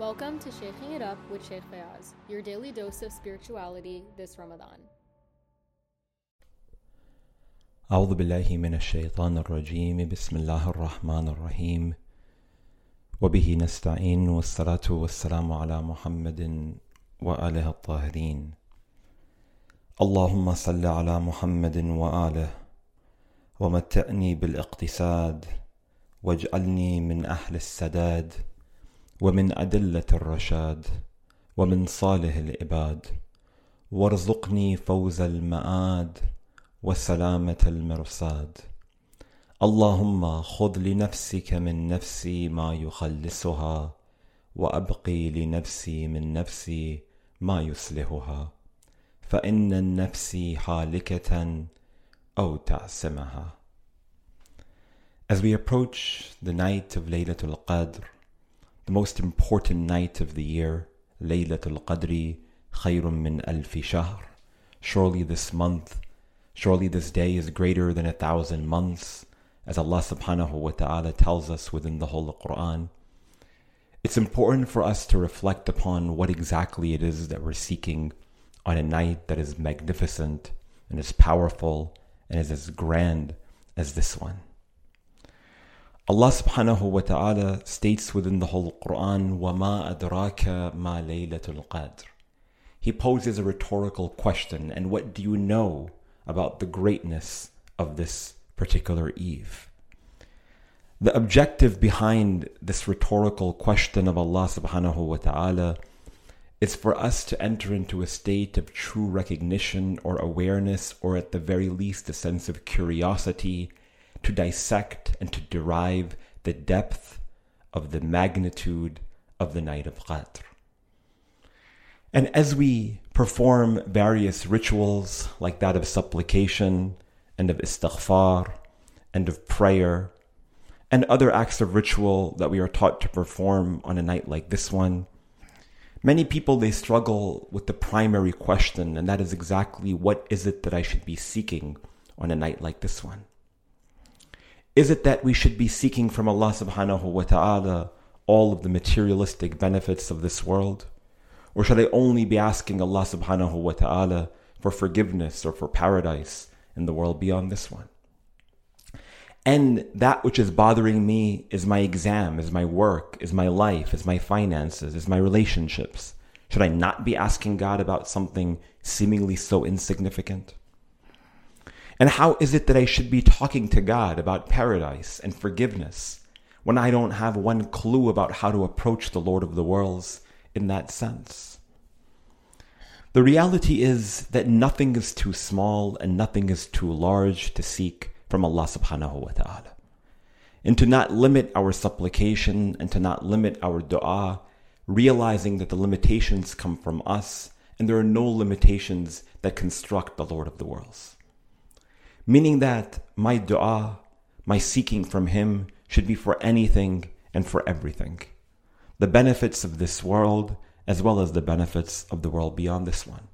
Welcome to Shaking It Up with Sheikh Fayaz, your daily dose of spirituality this Ramadan. أعوذ بالله من الشيطان الرجيم. بسم الله الرحمن الرحيم. وبه نستعين والصلاة والسلام على محمد وآله الطاهرين. اللهم صل على محمد وآله ومتعني بالإقتصاد واجعلني من أهل السداد ومن أدلة الرشاد ومن صالح العباد وارزقني فوز المآد وسلامة المرصاد. اللهم خذ لنفسك من نفسي ما يخلصها وأبقي لنفسي من نفسي ما يصلحها. فإن النفس حالكة أو تعسمها. As we approach the night of Laylatul Qadr, the most important night of the year, Laylatul Qadri khayrun min alfi shahr. Surely this month, surely this day is greater than a thousand months, as Allah subhanahu wa ta'ala tells us within the Holy Quran. It's important for us to reflect upon what exactly it is that we're seeking on a night that is magnificent and as powerful and is as grand as this one. Allah subhanahu wa ta'ala states within the whole Quran, وَمَا أَدْرَاكَ مَا لَيْلَةُ الْقَدْرِ He poses a rhetorical question, and what do you know about the greatness of this particular eve? The objective behind this rhetorical question of Allah subhanahu wa ta'ala is for us to enter into a state of true recognition or awareness, or at the very least a sense of curiosity to dissect and to derive the depth of the magnitude of the night of Qadr. And as we perform various rituals like that of supplication and of istighfar and of prayer and other acts of ritual that we are taught to perform on a night like this one, many people they struggle with the primary question and that is exactly what is it that I should be seeking on a night like this one? Is it that we should be seeking from Allah subhanahu wa ta'ala all of the materialistic benefits of this world? Or should I only be asking Allah subhanahu wa ta'ala for forgiveness or for paradise in the world beyond this one? And that which is bothering me is my exam, is my work, is my life, is my finances, is my relationships. Should I not be asking God about something seemingly so insignificant? And how is it that I should be talking to God about paradise and forgiveness when I don't have one clue about how to approach the Lord of the worlds in that sense? The reality is that nothing is too small and nothing is too large to seek from Allah subhanahu wa ta'ala. And to not limit our supplication and to not limit our dua, realizing that the limitations come from us and there are no limitations that construct the Lord of the worlds. Meaning that my dua, my seeking from Him, should be for anything and for everything. The benefits of this world, as well as the benefits of the world beyond this one.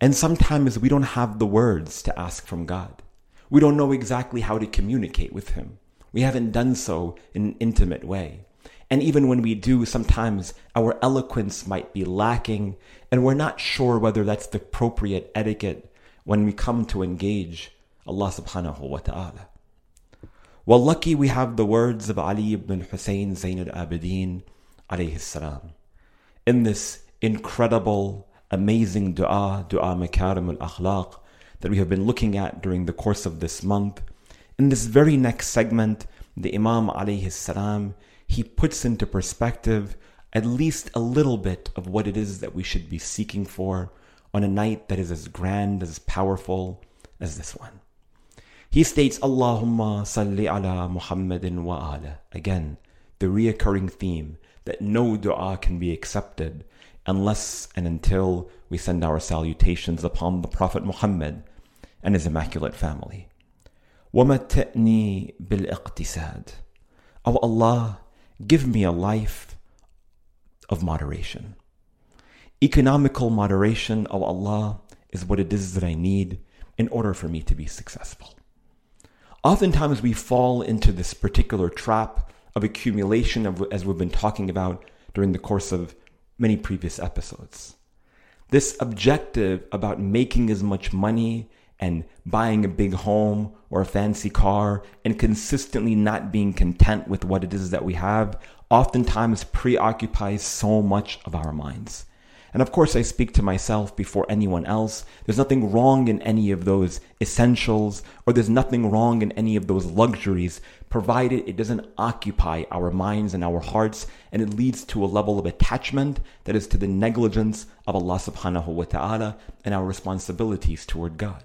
And sometimes we don't have the words to ask from God. We don't know exactly how to communicate with Him. We haven't done so in an intimate way. And even when we do, sometimes our eloquence might be lacking, and we're not sure whether that's the appropriate etiquette when we come to engage Allah subhanahu wa ta'ala. Well, lucky we have the words of Ali ibn Hussein Zain al-Abidin alayhi salam. In this incredible, amazing dua, dua makarim al-akhlaq, that we have been looking at during the course of this month, in this very next segment, the Imam alayhi salam, he puts into perspective at least a little bit of what it is that we should be seeking for on a night that is as grand, as powerful as this one. He states, Allahumma salli ala Muhammadin wa ala. Again, the reoccurring theme that no dua can be accepted unless and until we send our salutations upon the Prophet Muhammad and his immaculate family. وَمَتَّئْنِي بِالْإِقْتِسَادِ O Allah, give me a life of moderation. Economical moderation, O Allah, is what it is that I need in order for me to be successful. Oftentimes we fall into this particular trap of accumulation of, as we've been talking about, during the course of many previous episodes. This objective about making as much money and buying a big home or a fancy car and consistently not being content with what it is that we have oftentimes preoccupies so much of our minds. And of course, I speak to myself before anyone else. There's nothing wrong in any of those essentials, or there's nothing wrong in any of those luxuries, provided it doesn't occupy our minds and our hearts, and it leads to a level of attachment that is to the negligence of Allah subhanahu wa ta'ala and our responsibilities toward God.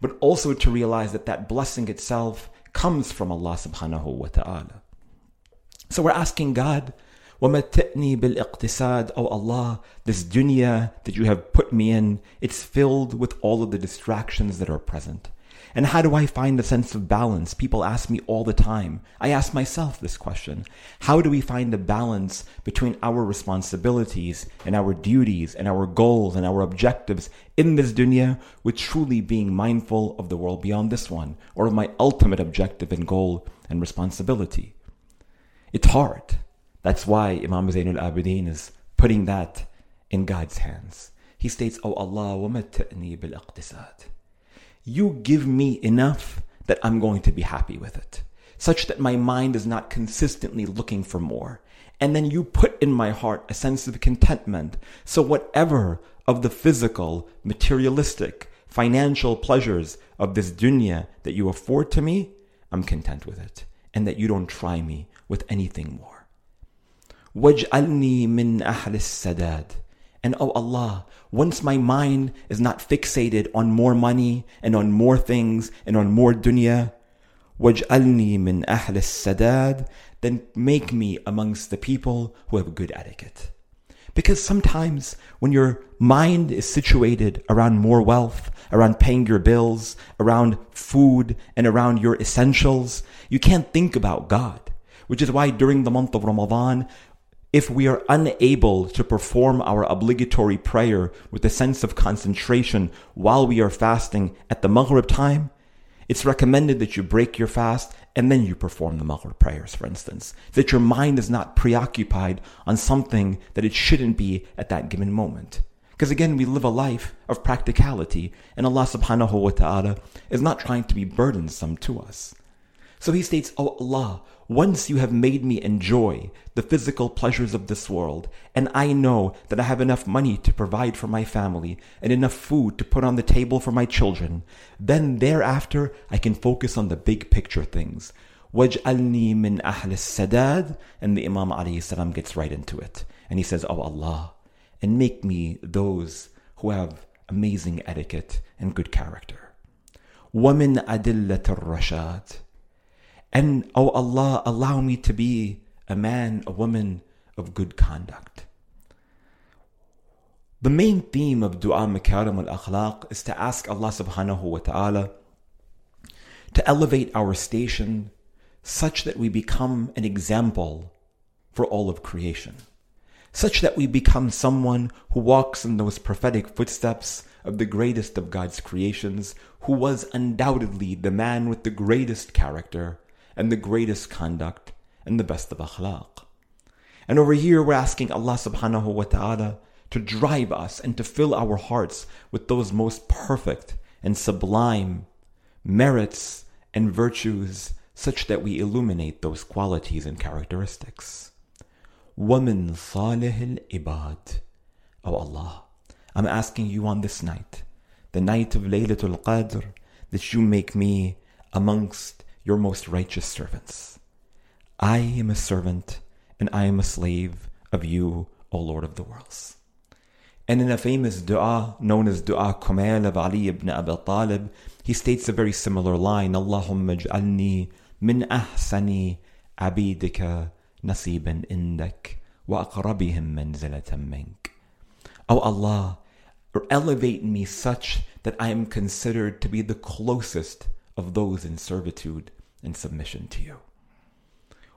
But also to realize that that blessing itself comes from Allah subhanahu wa ta'ala. So we're asking God, وَمَتِّئْنِي بِالْإِقْتِسَادِ Oh Allah, this dunya that you have put me in, it's filled with all of the distractions that are present. And how do I find a sense of balance? People ask me all the time. I ask myself this question. How do we find a balance between our responsibilities and our duties and our goals and our objectives in this dunya with truly being mindful of the world beyond this one or of my ultimate objective and goal and responsibility? It's hard. That's why Imam Zainul Abidin is putting that in God's hands. He states, Oh Allah, وَمَتَّئْنِي بِالْإِقْتِسَادِ You give me enough that I'm going to be happy with it, such that my mind is not consistently looking for more. And then you put in my heart a sense of contentment. So whatever of the physical, materialistic, financial pleasures of this dunya that you afford to me, I'm content with it. And that you don't try me with anything more. And oh Allah, once my mind is not fixated on more money and on more things and on more dunya, waj'alni من أهل السداد, then make me amongst the people who have good etiquette. Because sometimes when your mind is situated around more wealth, around paying your bills, around food, and around your essentials, you can't think about God. Which is why during the month of Ramadan, if we are unable to perform our obligatory prayer with a sense of concentration while we are fasting at the Maghrib time, it's recommended that you break your fast and then you perform the Maghrib prayers, for instance. That your mind is not preoccupied on something that it shouldn't be at that given moment. Because again, we live a life of practicality, and Allah subhanahu wa ta'ala is not trying to be burdensome to us. So he states, Oh Allah, once you have made me enjoy the physical pleasures of this world, and I know that I have enough money to provide for my family and enough food to put on the table for my children, then thereafter I can focus on the big picture things. وَاجْعَلْنِي مِنْ أَهْلِ السَّدَادِ And the Imam alayhi salam gets right into it. And he says, Oh Allah, and make me those who have amazing etiquette and good character. وَمِنْ أَدِلَّةِ الرَّشَادِ and, oh Allah, allow me to be a man, a woman of good conduct. The main theme of Dua Makarim al Akhlaq is to ask Allah subhanahu wa ta'ala to elevate our station such that we become an example for all of creation, such that we become someone who walks in those prophetic footsteps of the greatest of God's creations, who was undoubtedly the man with the greatest character and the greatest conduct and the best of akhlaq. And over here, we're asking Allah subhanahu wa ta'ala to drive us and to fill our hearts with those most perfect and sublime merits and virtues such that we illuminate those qualities and characteristics. وَمِن صَالِحِ الْإِبَادِ Oh Allah, I'm asking you on this night, the night of Laylatul Qadr, that you make me amongst your most righteous servants. I am a servant and I am a slave of you, O Lord of the worlds. And in a famous dua known as Dua Kumail of Ali ibn Abi Talib, he states a very similar line Allahumma ij'alni min ahsani abidika nasiban indak wa aqrabihim manzilatan mink. O Allah, elevate me such that I am considered to be the closest of those in servitude and submission to you.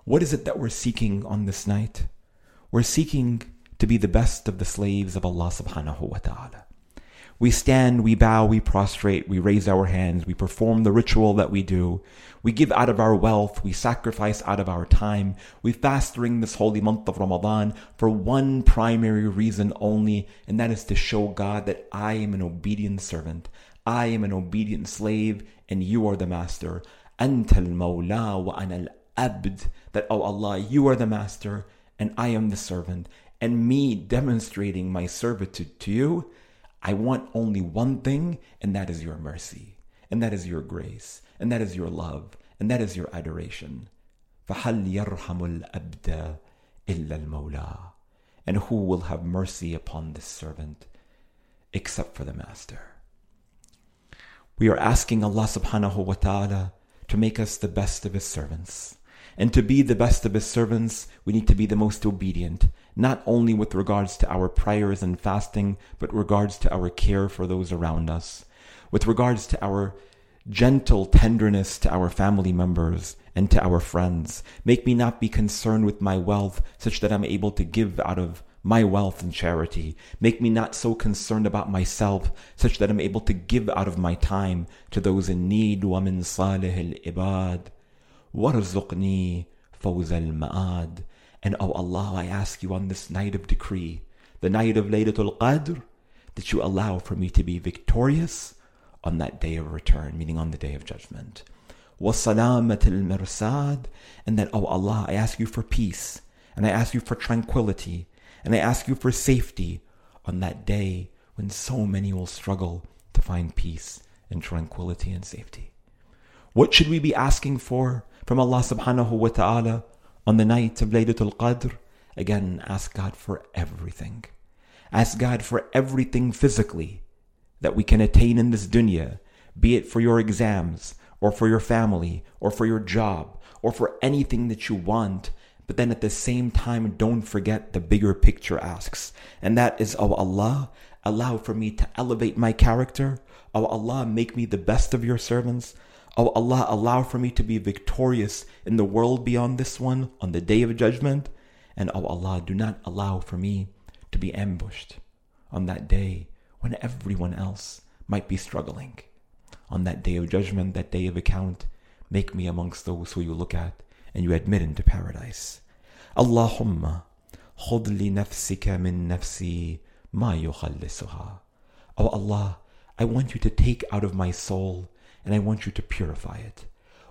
What is it that we're seeking on this night? We're seeking to be the best of the slaves of Allah subhanahu wa ta'ala. We stand, we bow, we prostrate, we raise our hands, we perform the ritual that we do. We give out of our wealth, we sacrifice out of our time. We fast during this holy month of Ramadan for one primary reason only, and that is to show God that I am an obedient servant. I am an obedient slave, and you are the master. أنت المولى وأنا العبد. That, oh Allah, you are the master, and I am the servant. And me demonstrating my servitude to you I want only one thing, and that is your mercy, and that is your grace, and that is your love, and that is your adoration. فَهَلْ يَرْحَمُ الْأَبْدَ إِلَّا الْمَوْلَى And who will have mercy upon this servant except for the Master? We are asking Allah subhanahu wa ta'ala to make us the best of His servants. And to be the best of His servants, we need to be the most obedient, not only with regards to our prayers and fasting, but regards to our care for those around us, with regards to our gentle tenderness to our family members and to our friends. Make me not be concerned with my wealth, such that I'm able to give out of my wealth in charity. Make me not so concerned about myself, such that I'm able to give out of my time to those in need. وَمِن صَالِحِ الْإِبَادِ وَارْزُقْنِي فَوْزَ الْمَآدِ and oh Allah, I ask you on this night of decree, the night of Laylatul Qadr, that you allow for me to be victorious on that day of return, meaning on the day of judgment. وَسَلَامَةِ الْمِرْسَادِ And that, oh Allah, I ask you for peace, and I ask you for tranquility, and I ask you for safety on that day when so many will struggle to find peace and tranquility and safety. What should we be asking for from Allah subhanahu wa ta'ala? on the night of Laylatul Qadr, again, ask God for everything. Ask God for everything physically that we can attain in this dunya, be it for your exams, or for your family, or for your job, or for anything that you want. But then at the same time, don't forget the bigger picture asks. And that is, Oh Allah, allow for me to elevate my character. Oh Allah, make me the best of your servants. Oh Allah, allow for me to be victorious in the world beyond this one on the day of judgment. And oh Allah, do not allow for me to be ambushed on that day when everyone else might be struggling. On that day of judgment, that day of account, make me amongst those who you look at and you admit into paradise. Allahumma خذ لنفسك من نفسي ما يخلصها. Oh Allah, I want you to take out of my soul and I want you to purify it.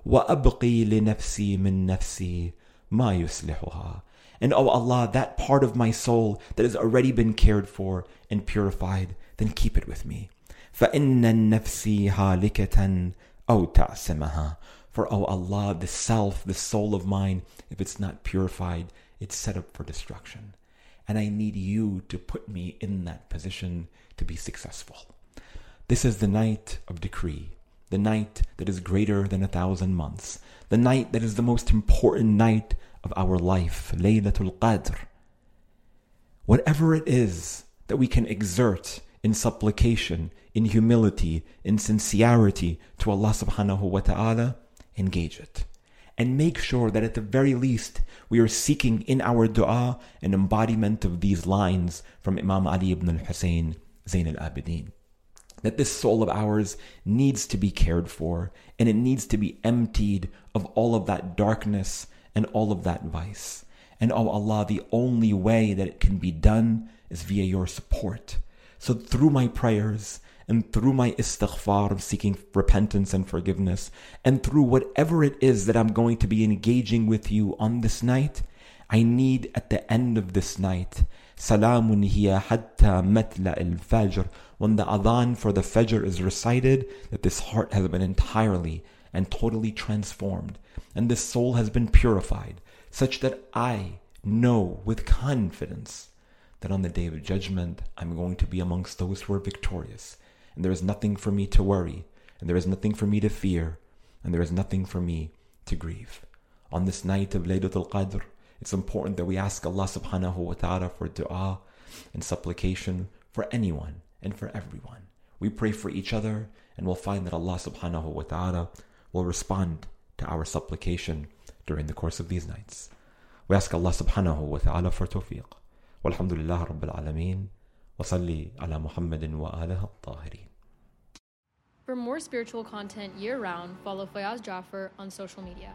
وَأَبْقِي لِنَفْسِي مِن نَفْسِي مَا يُصْلِحُهَا And oh Allah, that part of my soul that has already been cared for and purified, then keep it with me. فَإِنَّ النَّفْسِ هَالِكَةً أَوْ تَعْسِمَهَا for oh Allah, the self, the soul of mine, if it's not purified, it's set up for destruction. And I need you to put me in that position to be successful. This is the night of decree the night that is greater than a thousand months, the night that is the most important night of our life, Laylatul Qadr. Whatever it is that we can exert in supplication, in humility, in sincerity to Allah subhanahu wa ta'ala, engage it. And make sure that at the very least we are seeking in our dua an embodiment of these lines from Imam Ali ibn al-Hussein Zain al-Abidin that this soul of ours needs to be cared for and it needs to be emptied of all of that darkness and all of that vice. And oh Allah, the only way that it can be done is via your support. So through my prayers and through my istighfar of seeking repentance and forgiveness, and through whatever it is that I'm going to be engaging with you on this night, I need at the end of this night, salamun hiya hatta matla al-fajr, when the adhan for the Fajr is recited, that this heart has been entirely and totally transformed, and this soul has been purified, such that I know with confidence that on the day of judgment I'm going to be amongst those who are victorious, and there is nothing for me to worry, and there is nothing for me to fear, and there is nothing for me to grieve. On this night of Laylatul Qadr, it's important that we ask Allah subhanahu wa ta'ala for dua and supplication for anyone and for everyone. We pray for each other and we'll find that Allah subhanahu wa ta'ala will respond to our supplication during the course of these nights. We ask Allah subhanahu wa ta'ala for tawfiq. Walhamdulillah rabbil alameen. وصلي على محمد وآله الطاهرين For more spiritual content year round, follow Fayaz Jaffer on social media.